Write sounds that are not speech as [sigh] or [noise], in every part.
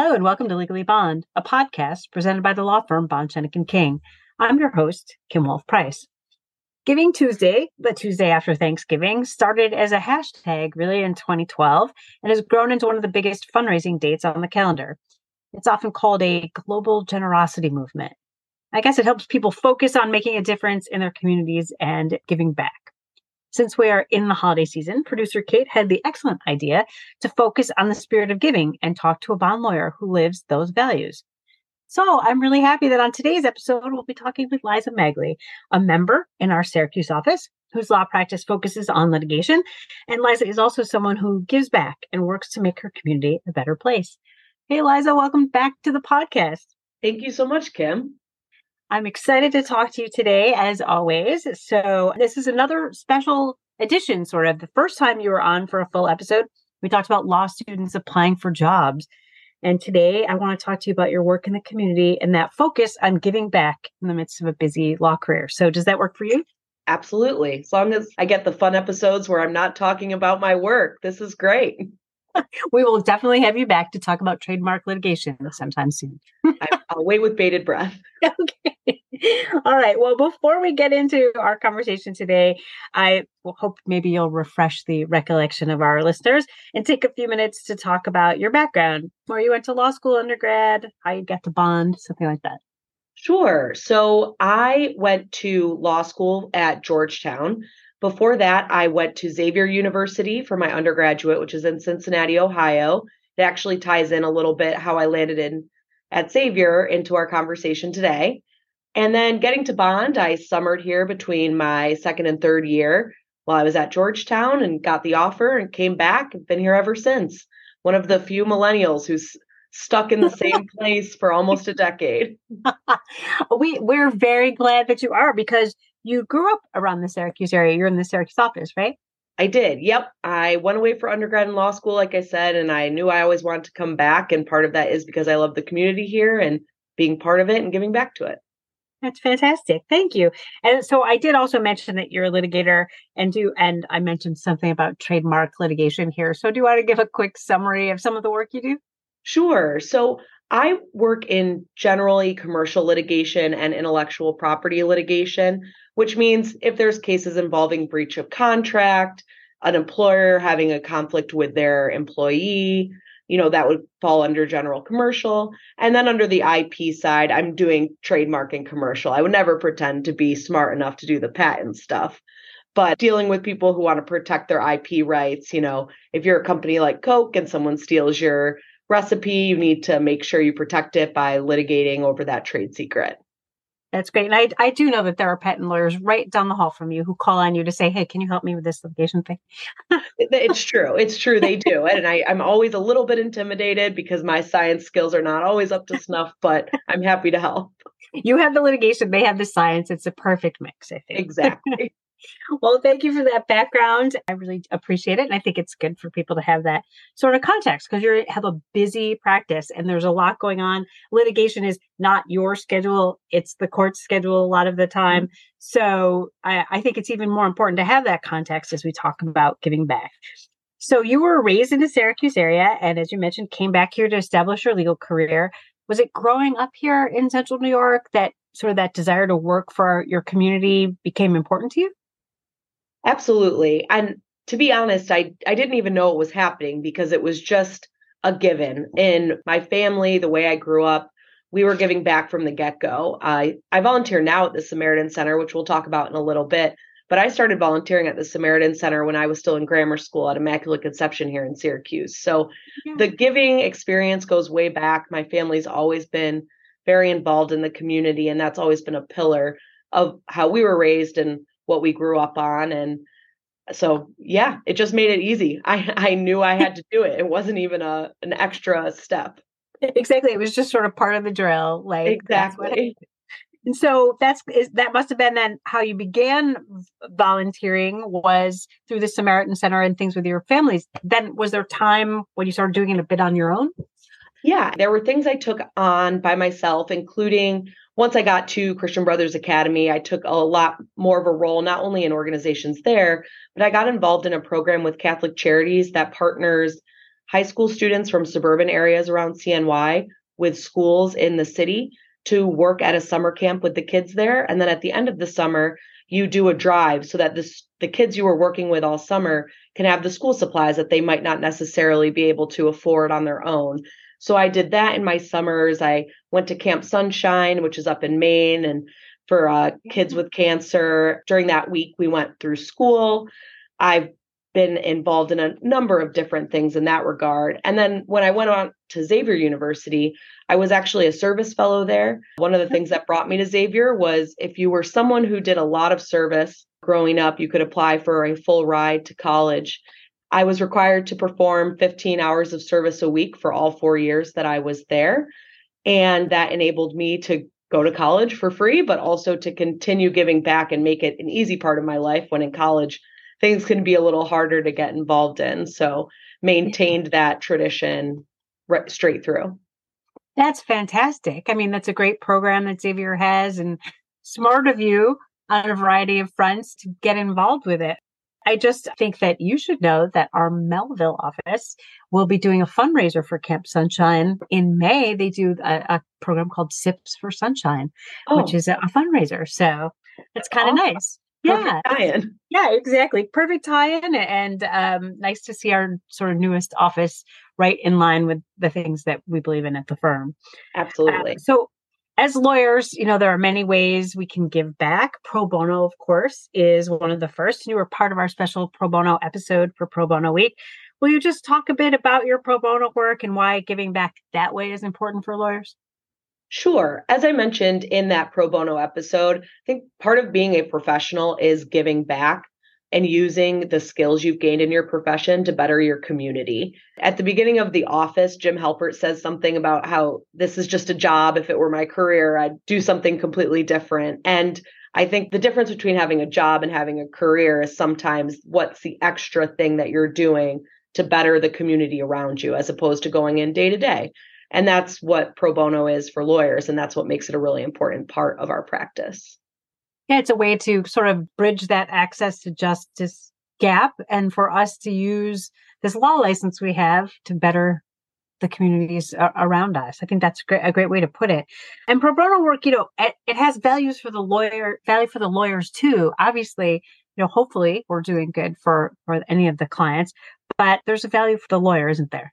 Hello and welcome to Legally Bond, a podcast presented by the law firm Bond Schoeneck and King. I'm your host, Kim Wolf Price. Giving Tuesday, the Tuesday after Thanksgiving, started as a hashtag really in 2012 and has grown into one of the biggest fundraising dates on the calendar. It's often called a global generosity movement. I guess it helps people focus on making a difference in their communities and giving back. Since we are in the holiday season, producer Kate had the excellent idea to focus on the spirit of giving and talk to a bond lawyer who lives those values. So I'm really happy that on today's episode, we'll be talking with Liza Magley, a member in our Syracuse office whose law practice focuses on litigation. And Liza is also someone who gives back and works to make her community a better place. Hey, Liza, welcome back to the podcast. Thank you so much, Kim. I'm excited to talk to you today, as always. So, this is another special edition, sort of. The first time you were on for a full episode, we talked about law students applying for jobs. And today, I want to talk to you about your work in the community and that focus on giving back in the midst of a busy law career. So, does that work for you? Absolutely. As long as I get the fun episodes where I'm not talking about my work, this is great. We will definitely have you back to talk about trademark litigation sometime soon. [laughs] I'll wait with bated breath. [laughs] okay. All right. Well, before we get into our conversation today, I hope maybe you'll refresh the recollection of our listeners and take a few minutes to talk about your background, where you went to law school, undergrad, how you got to bond, something like that. Sure. So I went to law school at Georgetown. Before that, I went to Xavier University for my undergraduate, which is in Cincinnati, Ohio. It actually ties in a little bit how I landed in at Xavier into our conversation today. And then getting to Bond, I summered here between my second and third year while I was at Georgetown and got the offer and came back and been here ever since. One of the few millennials who's stuck in the same [laughs] place for almost a decade. [laughs] we we're very glad that you are because you grew up around the Syracuse area. You're in the Syracuse office, right? I did. Yep. I went away for undergrad and law school, like I said, and I knew I always wanted to come back. And part of that is because I love the community here and being part of it and giving back to it. That's fantastic. Thank you. And so I did also mention that you're a litigator and do and I mentioned something about trademark litigation here. So do you want to give a quick summary of some of the work you do? Sure. So I work in generally commercial litigation and intellectual property litigation, which means if there's cases involving breach of contract, an employer having a conflict with their employee, you know, that would fall under general commercial. And then under the IP side, I'm doing trademark and commercial. I would never pretend to be smart enough to do the patent stuff. But dealing with people who want to protect their IP rights, you know, if you're a company like Coke and someone steals your recipe, you need to make sure you protect it by litigating over that trade secret. That's great. And I, I do know that there are patent lawyers right down the hall from you who call on you to say, Hey, can you help me with this litigation thing? it's [laughs] true. It's true. They do. And I, I'm always a little bit intimidated because my science skills are not always up to snuff, but I'm happy to help. You have the litigation, they have the science. It's a perfect mix, I think. Exactly. Well, thank you for that background. I really appreciate it. And I think it's good for people to have that sort of context because you have a busy practice and there's a lot going on. Litigation is not your schedule, it's the court's schedule a lot of the time. Mm-hmm. So I, I think it's even more important to have that context as we talk about giving back. So you were raised in the Syracuse area and as you mentioned, came back here to establish your legal career. Was it growing up here in central New York that sort of that desire to work for your community became important to you? Absolutely. And to be honest, I, I didn't even know it was happening because it was just a given in my family, the way I grew up. We were giving back from the get go. I, I volunteer now at the Samaritan Center, which we'll talk about in a little bit. But I started volunteering at the Samaritan Center when I was still in grammar school at Immaculate Conception here in Syracuse. So yeah. the giving experience goes way back. My family's always been very involved in the community, and that's always been a pillar of how we were raised and what we grew up on and uh, so yeah it just made it easy. [laughs] I i knew i had to do it. It wasn't even a an extra step. Exactly it was just sort of part of the drill like exactly. And so that's is that must have been then how you began volunteering was through the samaritan center and things with your families. Then was there time when you started doing it a bit on your own? Yeah there were things i took on by myself including once I got to Christian Brothers Academy, I took a lot more of a role, not only in organizations there, but I got involved in a program with Catholic Charities that partners high school students from suburban areas around CNY with schools in the city to work at a summer camp with the kids there. And then at the end of the summer, you do a drive so that this, the kids you were working with all summer can have the school supplies that they might not necessarily be able to afford on their own. So I did that in my summers. I went to Camp Sunshine, which is up in Maine, and for uh, kids with cancer. During that week, we went through school. I've been involved in a number of different things in that regard. And then when I went on to Xavier University, I was actually a service fellow there. One of the things that brought me to Xavier was if you were someone who did a lot of service growing up, you could apply for a full ride to college. I was required to perform 15 hours of service a week for all four years that I was there. And that enabled me to go to college for free, but also to continue giving back and make it an easy part of my life when in college things can be a little harder to get involved in. So maintained that tradition right, straight through. That's fantastic. I mean, that's a great program that Xavier has and smart of you on a variety of fronts to get involved with it. I just think that you should know that our Melville office will be doing a fundraiser for Camp Sunshine in May. They do a, a program called Sips for Sunshine, oh. which is a, a fundraiser. So it's kind of nice. Yeah. tie-in. Yeah, exactly. Perfect tie-in and um, nice to see our sort of newest office right in line with the things that we believe in at the firm. Absolutely. Uh, so as lawyers, you know, there are many ways we can give back. Pro bono, of course, is one of the first. And You were part of our special pro bono episode for Pro Bono Week. Will you just talk a bit about your pro bono work and why giving back that way is important for lawyers? Sure. As I mentioned in that pro bono episode, I think part of being a professional is giving back and using the skills you've gained in your profession to better your community. At the beginning of The Office, Jim Halpert says something about how this is just a job. If it were my career, I'd do something completely different. And I think the difference between having a job and having a career is sometimes what's the extra thing that you're doing to better the community around you as opposed to going in day to day. And that's what pro bono is for lawyers. And that's what makes it a really important part of our practice. Yeah, it's a way to sort of bridge that access to justice gap and for us to use this law license we have to better the communities around us. I think that's a great, way to put it. And pro bono work, you know, it, it has values for the lawyer, value for the lawyers too. Obviously, you know, hopefully we're doing good for for any of the clients, but there's a value for the lawyer, isn't there?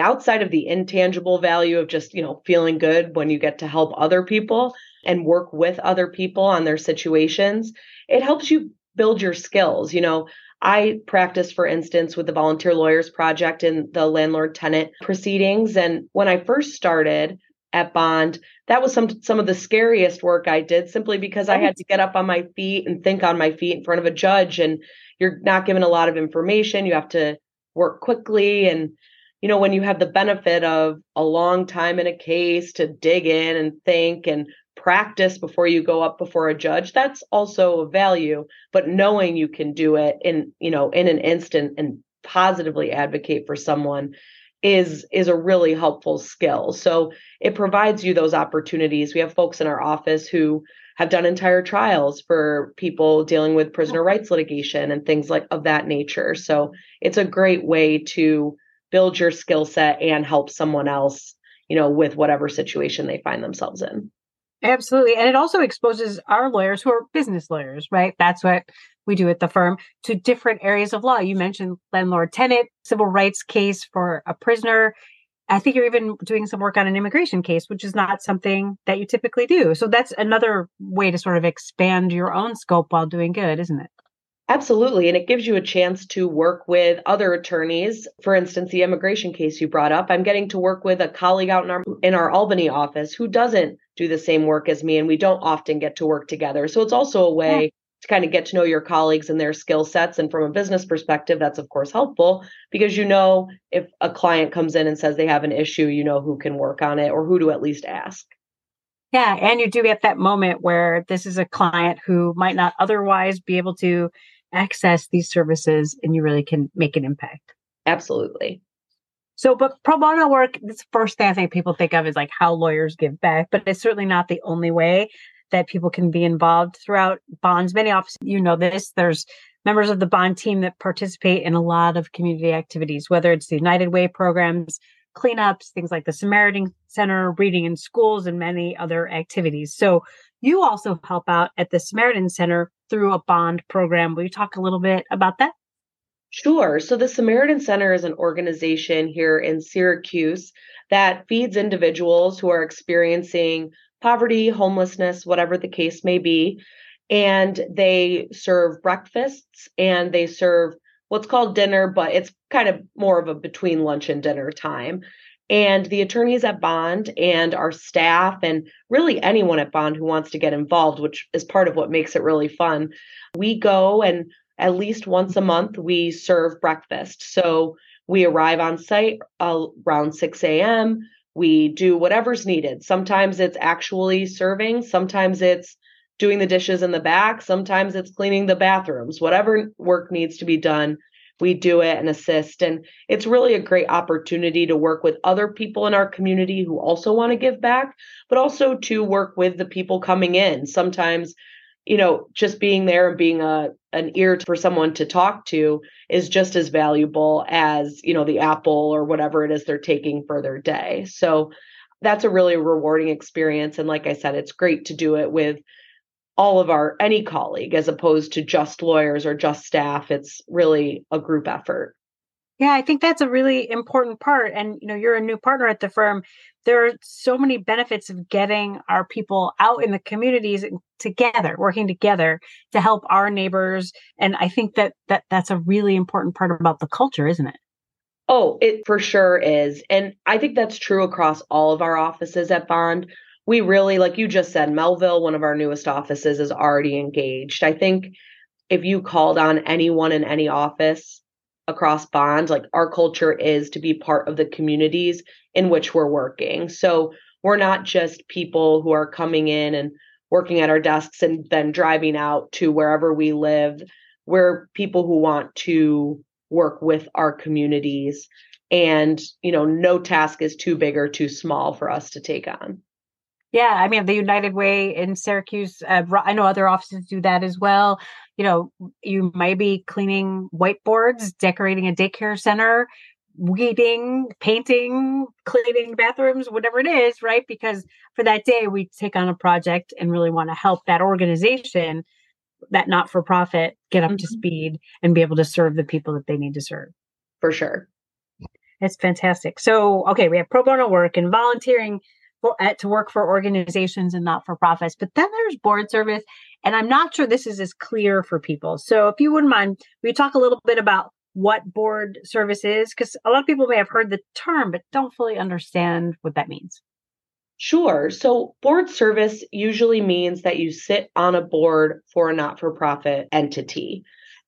Outside of the intangible value of just, you know, feeling good when you get to help other people and work with other people on their situations, it helps you build your skills. You know, I practice, for instance, with the Volunteer Lawyers Project in the landlord tenant proceedings. And when I first started at Bond, that was some some of the scariest work I did simply because I had to get up on my feet and think on my feet in front of a judge. And you're not given a lot of information. You have to work quickly and you know, when you have the benefit of a long time in a case to dig in and think and practice before you go up before a judge, that's also a value. But knowing you can do it in, you know, in an instant and positively advocate for someone is is a really helpful skill. So it provides you those opportunities. We have folks in our office who have done entire trials for people dealing with prisoner rights litigation and things like of that nature. So it's a great way to build your skill set and help someone else, you know, with whatever situation they find themselves in. Absolutely. And it also exposes our lawyers who are business lawyers, right? That's what we do at the firm to different areas of law. You mentioned landlord tenant, civil rights case for a prisoner. I think you're even doing some work on an immigration case, which is not something that you typically do. So that's another way to sort of expand your own scope while doing good, isn't it? Absolutely. And it gives you a chance to work with other attorneys. For instance, the immigration case you brought up, I'm getting to work with a colleague out in our in our Albany office who doesn't do the same work as me and we don't often get to work together. So it's also a way yeah. to kind of get to know your colleagues and their skill sets and from a business perspective that's of course helpful because you know if a client comes in and says they have an issue, you know who can work on it or who to at least ask. Yeah, and you do get that moment where this is a client who might not otherwise be able to access these services and you really can make an impact. Absolutely. So, but pro bono work, this first thing I think people think of is like how lawyers give back, but it's certainly not the only way that people can be involved throughout bonds. Many offices, you know this, there's members of the bond team that participate in a lot of community activities, whether it's the United Way programs, cleanups, things like the Samaritan Center, reading in schools, and many other activities. So you also help out at the Samaritan Center through a bond program. Will you talk a little bit about that? Sure. So the Samaritan Center is an organization here in Syracuse that feeds individuals who are experiencing poverty, homelessness, whatever the case may be. And they serve breakfasts and they serve what's called dinner, but it's kind of more of a between lunch and dinner time. And the attorneys at Bond and our staff, and really anyone at Bond who wants to get involved, which is part of what makes it really fun, we go and at least once a month we serve breakfast. So we arrive on site around 6 a.m. We do whatever's needed. Sometimes it's actually serving, sometimes it's doing the dishes in the back, sometimes it's cleaning the bathrooms, whatever work needs to be done. We do it and assist. And it's really a great opportunity to work with other people in our community who also want to give back, but also to work with the people coming in. Sometimes you know, just being there and being a an ear for someone to talk to is just as valuable as, you know, the apple or whatever it is they're taking for their day. So that's a really rewarding experience. And like I said, it's great to do it with all of our any colleague as opposed to just lawyers or just staff. It's really a group effort. Yeah, I think that's a really important part. And, you know, you're a new partner at the firm. There are so many benefits of getting our people out in the communities together, working together to help our neighbors. And I think that, that that's a really important part about the culture, isn't it? Oh, it for sure is. And I think that's true across all of our offices at Bond. We really, like you just said, Melville, one of our newest offices, is already engaged. I think if you called on anyone in any office, across bonds like our culture is to be part of the communities in which we're working. So we're not just people who are coming in and working at our desks and then driving out to wherever we live. We're people who want to work with our communities and you know no task is too big or too small for us to take on yeah, I mean the United Way in Syracuse. Uh, I know other offices do that as well. You know, you might be cleaning whiteboards, decorating a daycare center, weeding, painting, cleaning bathrooms, whatever it is, right? Because for that day, we take on a project and really want to help that organization, that not for profit, get up mm-hmm. to speed and be able to serve the people that they need to serve. For sure. It's fantastic. So, okay, we have pro bono work and volunteering to work for organizations and not for profits. But then there's board service, and I'm not sure this is as clear for people. So if you wouldn't mind, we talk a little bit about what board service is because a lot of people may have heard the term but don't fully understand what that means. Sure. So, board service usually means that you sit on a board for a not for profit entity.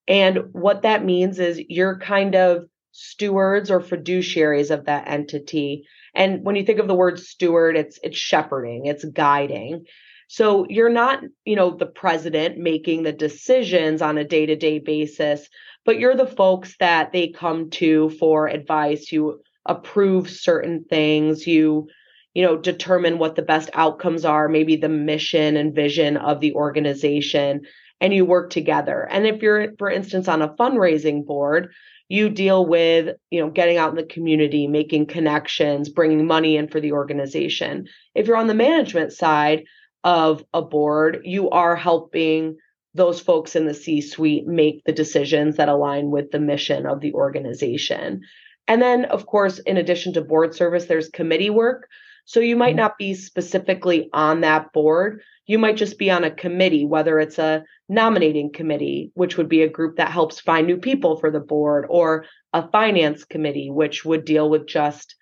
And what that means is you're kind of stewards or fiduciaries of that entity and when you think of the word steward, it's it's shepherding, it's guiding. So you're not, you know, the president making the decisions on a day-to-day basis, but you're the folks that they come to for advice. You approve certain things, you you know, determine what the best outcomes are, maybe the mission and vision of the organization, and you work together. And if you're, for instance, on a fundraising board, you deal with you know getting out in the community making connections bringing money in for the organization. If you're on the management side of a board you are helping those folks in the c suite make the decisions that align with the mission of the organization. And then of course in addition to board service there's committee work. So you might mm-hmm. not be specifically on that board. You might just be on a committee, whether it's a nominating committee, which would be a group that helps find new people for the board, or a finance committee, which would deal with just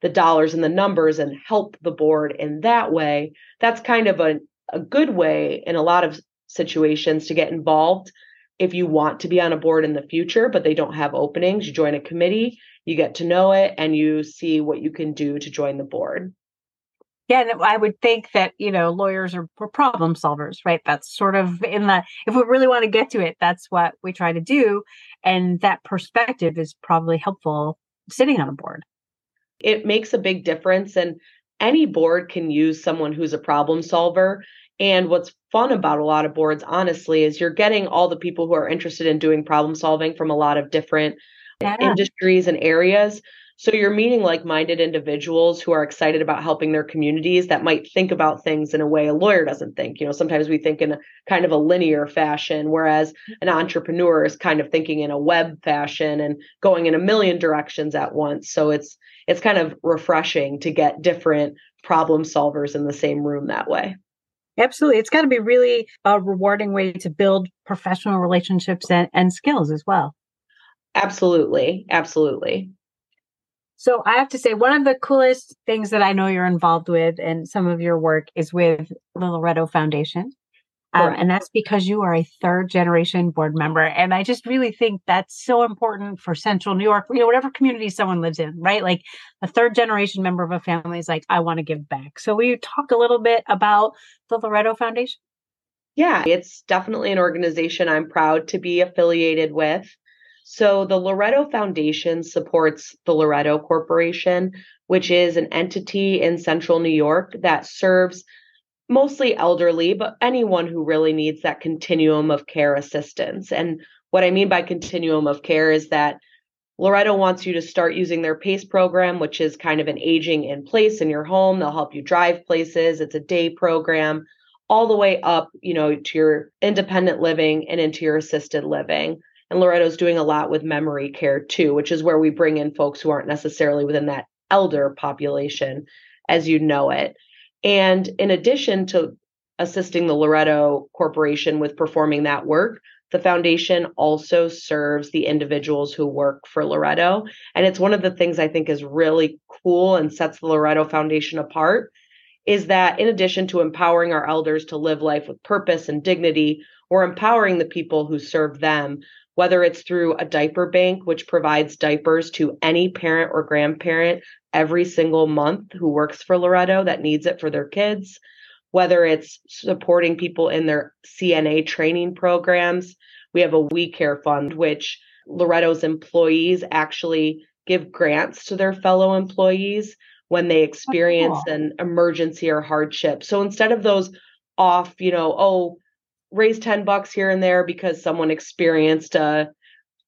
the dollars and the numbers and help the board in that way. That's kind of a, a good way in a lot of situations to get involved if you want to be on a board in the future, but they don't have openings. You join a committee, you get to know it, and you see what you can do to join the board. Yeah, and I would think that you know lawyers are problem solvers, right? That's sort of in the if we really want to get to it, that's what we try to do, and that perspective is probably helpful sitting on a board. It makes a big difference, and any board can use someone who's a problem solver. And what's fun about a lot of boards, honestly, is you're getting all the people who are interested in doing problem solving from a lot of different yeah. industries and areas. So you're meeting like minded individuals who are excited about helping their communities that might think about things in a way a lawyer doesn't think. You know, sometimes we think in a kind of a linear fashion, whereas an entrepreneur is kind of thinking in a web fashion and going in a million directions at once. So it's it's kind of refreshing to get different problem solvers in the same room that way. Absolutely. It's got to be really a rewarding way to build professional relationships and, and skills as well. Absolutely. Absolutely. So I have to say, one of the coolest things that I know you're involved with and some of your work is with the Loretto Foundation. Um, and that's because you are a third generation board member. And I just really think that's so important for Central New York, you know, whatever community someone lives in, right? Like a third generation member of a family is like, I want to give back. So will you talk a little bit about the Loretto Foundation? Yeah, it's definitely an organization I'm proud to be affiliated with. So the Loretto Foundation supports the Loretto Corporation, which is an entity in central New York that serves mostly elderly, but anyone who really needs that continuum of care assistance. And what I mean by continuum of care is that Loretto wants you to start using their PACE program, which is kind of an aging in place in your home. They'll help you drive places. It's a day program all the way up, you know, to your independent living and into your assisted living. And Loretto's doing a lot with memory care too, which is where we bring in folks who aren't necessarily within that elder population as you know it. And in addition to assisting the Loretto Corporation with performing that work, the foundation also serves the individuals who work for Loretto. And it's one of the things I think is really cool and sets the Loretto Foundation apart is that in addition to empowering our elders to live life with purpose and dignity, we're empowering the people who serve them whether it's through a diaper bank, which provides diapers to any parent or grandparent every single month who works for Loretto that needs it for their kids, whether it's supporting people in their CNA training programs. We have a We Care Fund, which Loretto's employees actually give grants to their fellow employees when they experience oh, cool. an emergency or hardship. So instead of those off, you know, oh, raise 10 bucks here and there because someone experienced a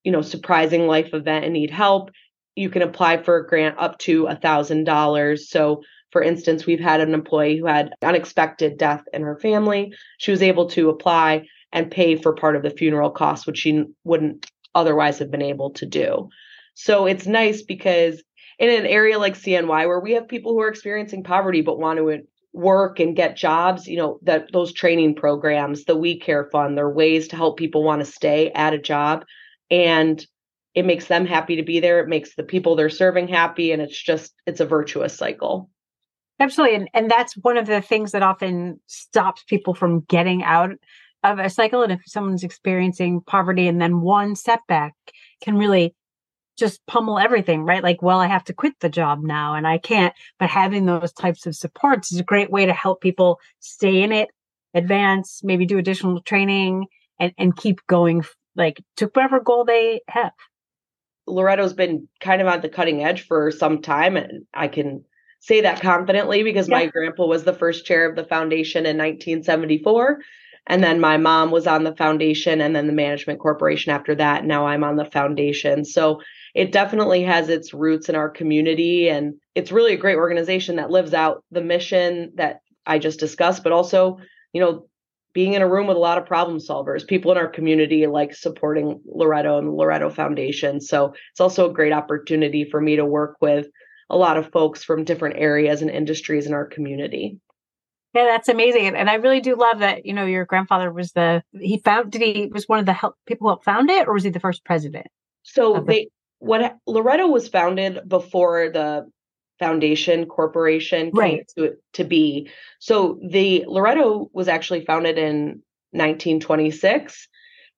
you know surprising life event and need help you can apply for a grant up to a thousand dollars. So for instance we've had an employee who had unexpected death in her family. She was able to apply and pay for part of the funeral costs which she wouldn't otherwise have been able to do. So it's nice because in an area like cny where we have people who are experiencing poverty but want to work and get jobs you know that those training programs the we care fund they're ways to help people want to stay at a job and it makes them happy to be there it makes the people they're serving happy and it's just it's a virtuous cycle. Absolutely and, and that's one of the things that often stops people from getting out of a cycle and if someone's experiencing poverty and then one setback can really just pummel everything, right? Like, well, I have to quit the job now and I can't. But having those types of supports is a great way to help people stay in it, advance, maybe do additional training and, and keep going like to whatever goal they have. Loretto's been kind of on the cutting edge for some time. And I can say that confidently because yeah. my grandpa was the first chair of the foundation in 1974. And then my mom was on the foundation and then the management corporation after that. Now I'm on the foundation. So it definitely has its roots in our community and it's really a great organization that lives out the mission that I just discussed, but also, you know, being in a room with a lot of problem solvers, people in our community like supporting Loretto and the Loretto Foundation. So it's also a great opportunity for me to work with a lot of folks from different areas and industries in our community. Yeah, that's amazing. And, and I really do love that, you know, your grandfather was the, he found, did he, was one of the help, people who found it or was he the first president? So they, what Loretto was founded before the Foundation Corporation right. came to, to be. So the Loretto was actually founded in 1926.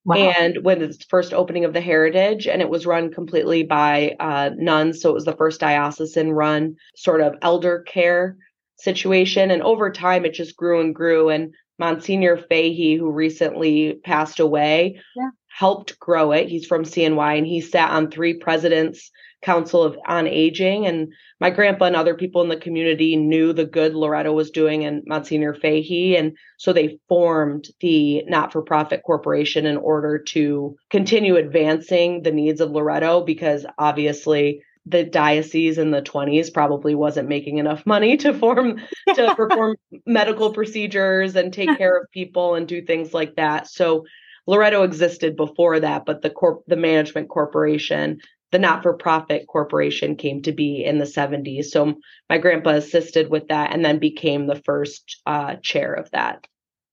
Wow. And when the first opening of the Heritage, and it was run completely by uh, nuns. So it was the first diocesan run sort of elder care situation. And over time, it just grew and grew. And Monsignor Fahey, who recently passed away, yeah helped grow it. He's from CNY and he sat on three presidents' Council of on Aging. And my grandpa and other people in the community knew the good Loretto was doing and Monsignor Fahey. And so they formed the not for profit corporation in order to continue advancing the needs of Loretto because obviously the diocese in the 20s probably wasn't making enough money to form to [laughs] perform medical procedures and take care of people and do things like that. So Loretto existed before that, but the corp the management corporation, the not-for-profit corporation came to be in the 70s. So my grandpa assisted with that and then became the first uh, chair of that.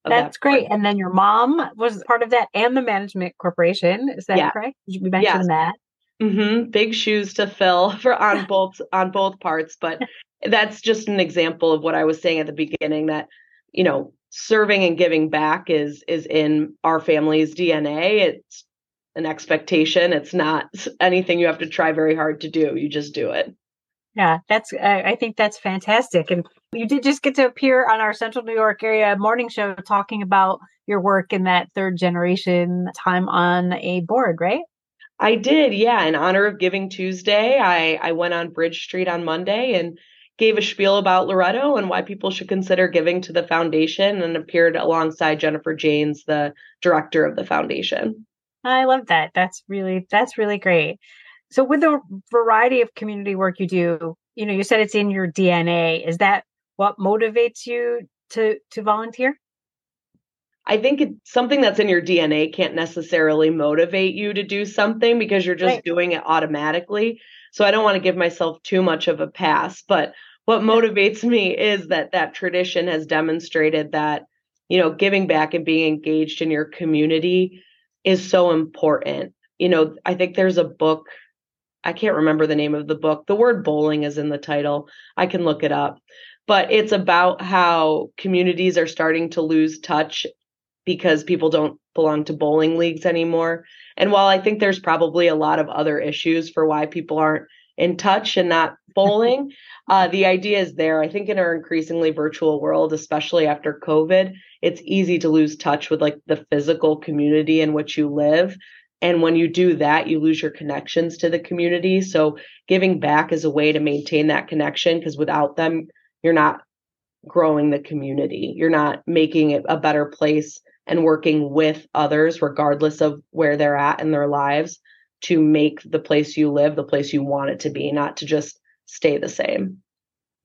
Of That's that great. And then your mom was part of that and the management corporation. Is that yeah. correct? You mentioned yes. that. Mm-hmm. Big shoes to fill [laughs] for on [laughs] both on both parts, but that's just an example of what I was saying at the beginning. That you know, serving and giving back is is in our family's DNA. It's an expectation. It's not anything you have to try very hard to do. You just do it. Yeah, that's. I think that's fantastic. And you did just get to appear on our Central New York area morning show talking about your work in that third generation time on a board, right? I did, yeah. In honor of Giving Tuesday, I I went on Bridge Street on Monday and gave a spiel about Loretto and why people should consider giving to the foundation and appeared alongside Jennifer Janes, the director of the foundation. I love that. That's really that's really great. So with the variety of community work you do, you know, you said it's in your DNA. Is that what motivates you to to volunteer? I think something that's in your DNA can't necessarily motivate you to do something because you're just right. doing it automatically. So I don't want to give myself too much of a pass, but what motivates me is that that tradition has demonstrated that, you know, giving back and being engaged in your community is so important. You know, I think there's a book I can't remember the name of the book. The word bowling is in the title. I can look it up. But it's about how communities are starting to lose touch because people don't belong to bowling leagues anymore. And while I think there's probably a lot of other issues for why people aren't in touch and not [laughs] bowling, uh, the idea is there. I think in our increasingly virtual world, especially after COVID, it's easy to lose touch with like the physical community in which you live. And when you do that, you lose your connections to the community. So giving back is a way to maintain that connection because without them, you're not growing the community. You're not making it a better place and working with others, regardless of where they're at in their lives, to make the place you live the place you want it to be, not to just stay the same.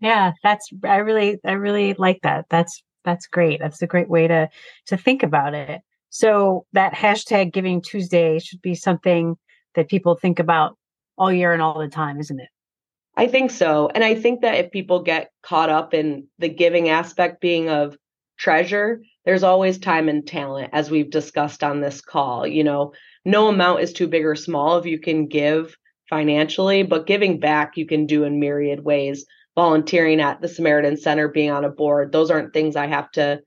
Yeah, that's I really I really like that. That's that's great. That's a great way to to think about it. So that hashtag Giving Tuesday should be something that people think about all year and all the time, isn't it? I think so. And I think that if people get caught up in the giving aspect being of treasure, there's always time and talent, as we've discussed on this call. You know, no amount is too big or small if you can give financially, but giving back you can do in myriad ways. Volunteering at the Samaritan Center, being on a board, those aren't things I have to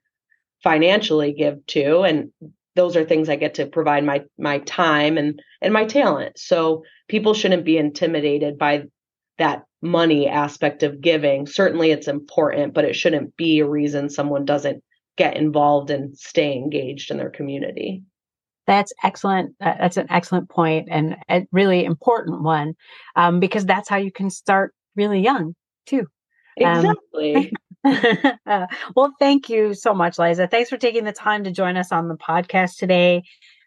financially give to. And those are things I get to provide my my time and and my talent. So people shouldn't be intimidated by that money aspect of giving. Certainly it's important, but it shouldn't be a reason someone doesn't get involved and stay engaged in their community. That's excellent. That's an excellent point and a really important one um, because that's how you can start really young too. Um, exactly. Um, [laughs] well, thank you so much, Liza. Thanks for taking the time to join us on the podcast today.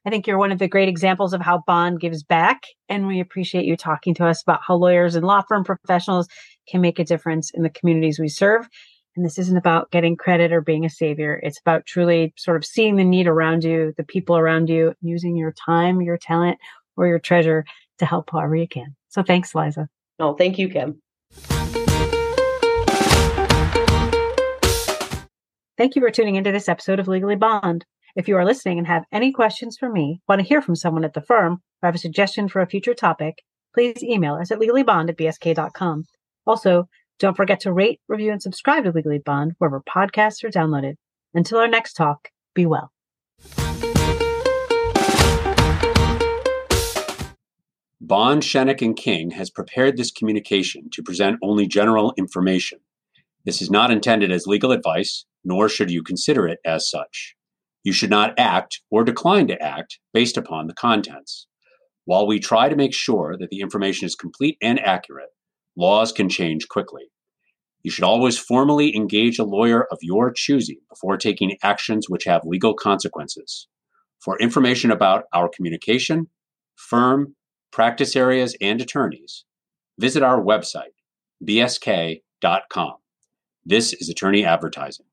I think you're one of the great examples of how Bond gives back, and we appreciate you talking to us about how lawyers and law firm professionals can make a difference in the communities we serve. And this isn't about getting credit or being a savior. It's about truly sort of seeing the need around you, the people around you, using your time, your talent, or your treasure to help however you can. So thanks, Liza. Oh, thank you, Kim. Thank you for tuning into this episode of Legally Bond. If you are listening and have any questions for me, want to hear from someone at the firm, or have a suggestion for a future topic, please email us at legallybond at bsk.com. Also, don't forget to rate, review, and subscribe to Legally Bond wherever podcasts are downloaded. Until our next talk, be well. Bond, Schoeneck, and King has prepared this communication to present only general information. This is not intended as legal advice, nor should you consider it as such. You should not act or decline to act based upon the contents. While we try to make sure that the information is complete and accurate, laws can change quickly. You should always formally engage a lawyer of your choosing before taking actions which have legal consequences. For information about our communication, firm, practice areas, and attorneys, visit our website, bsk.com. This is attorney advertising.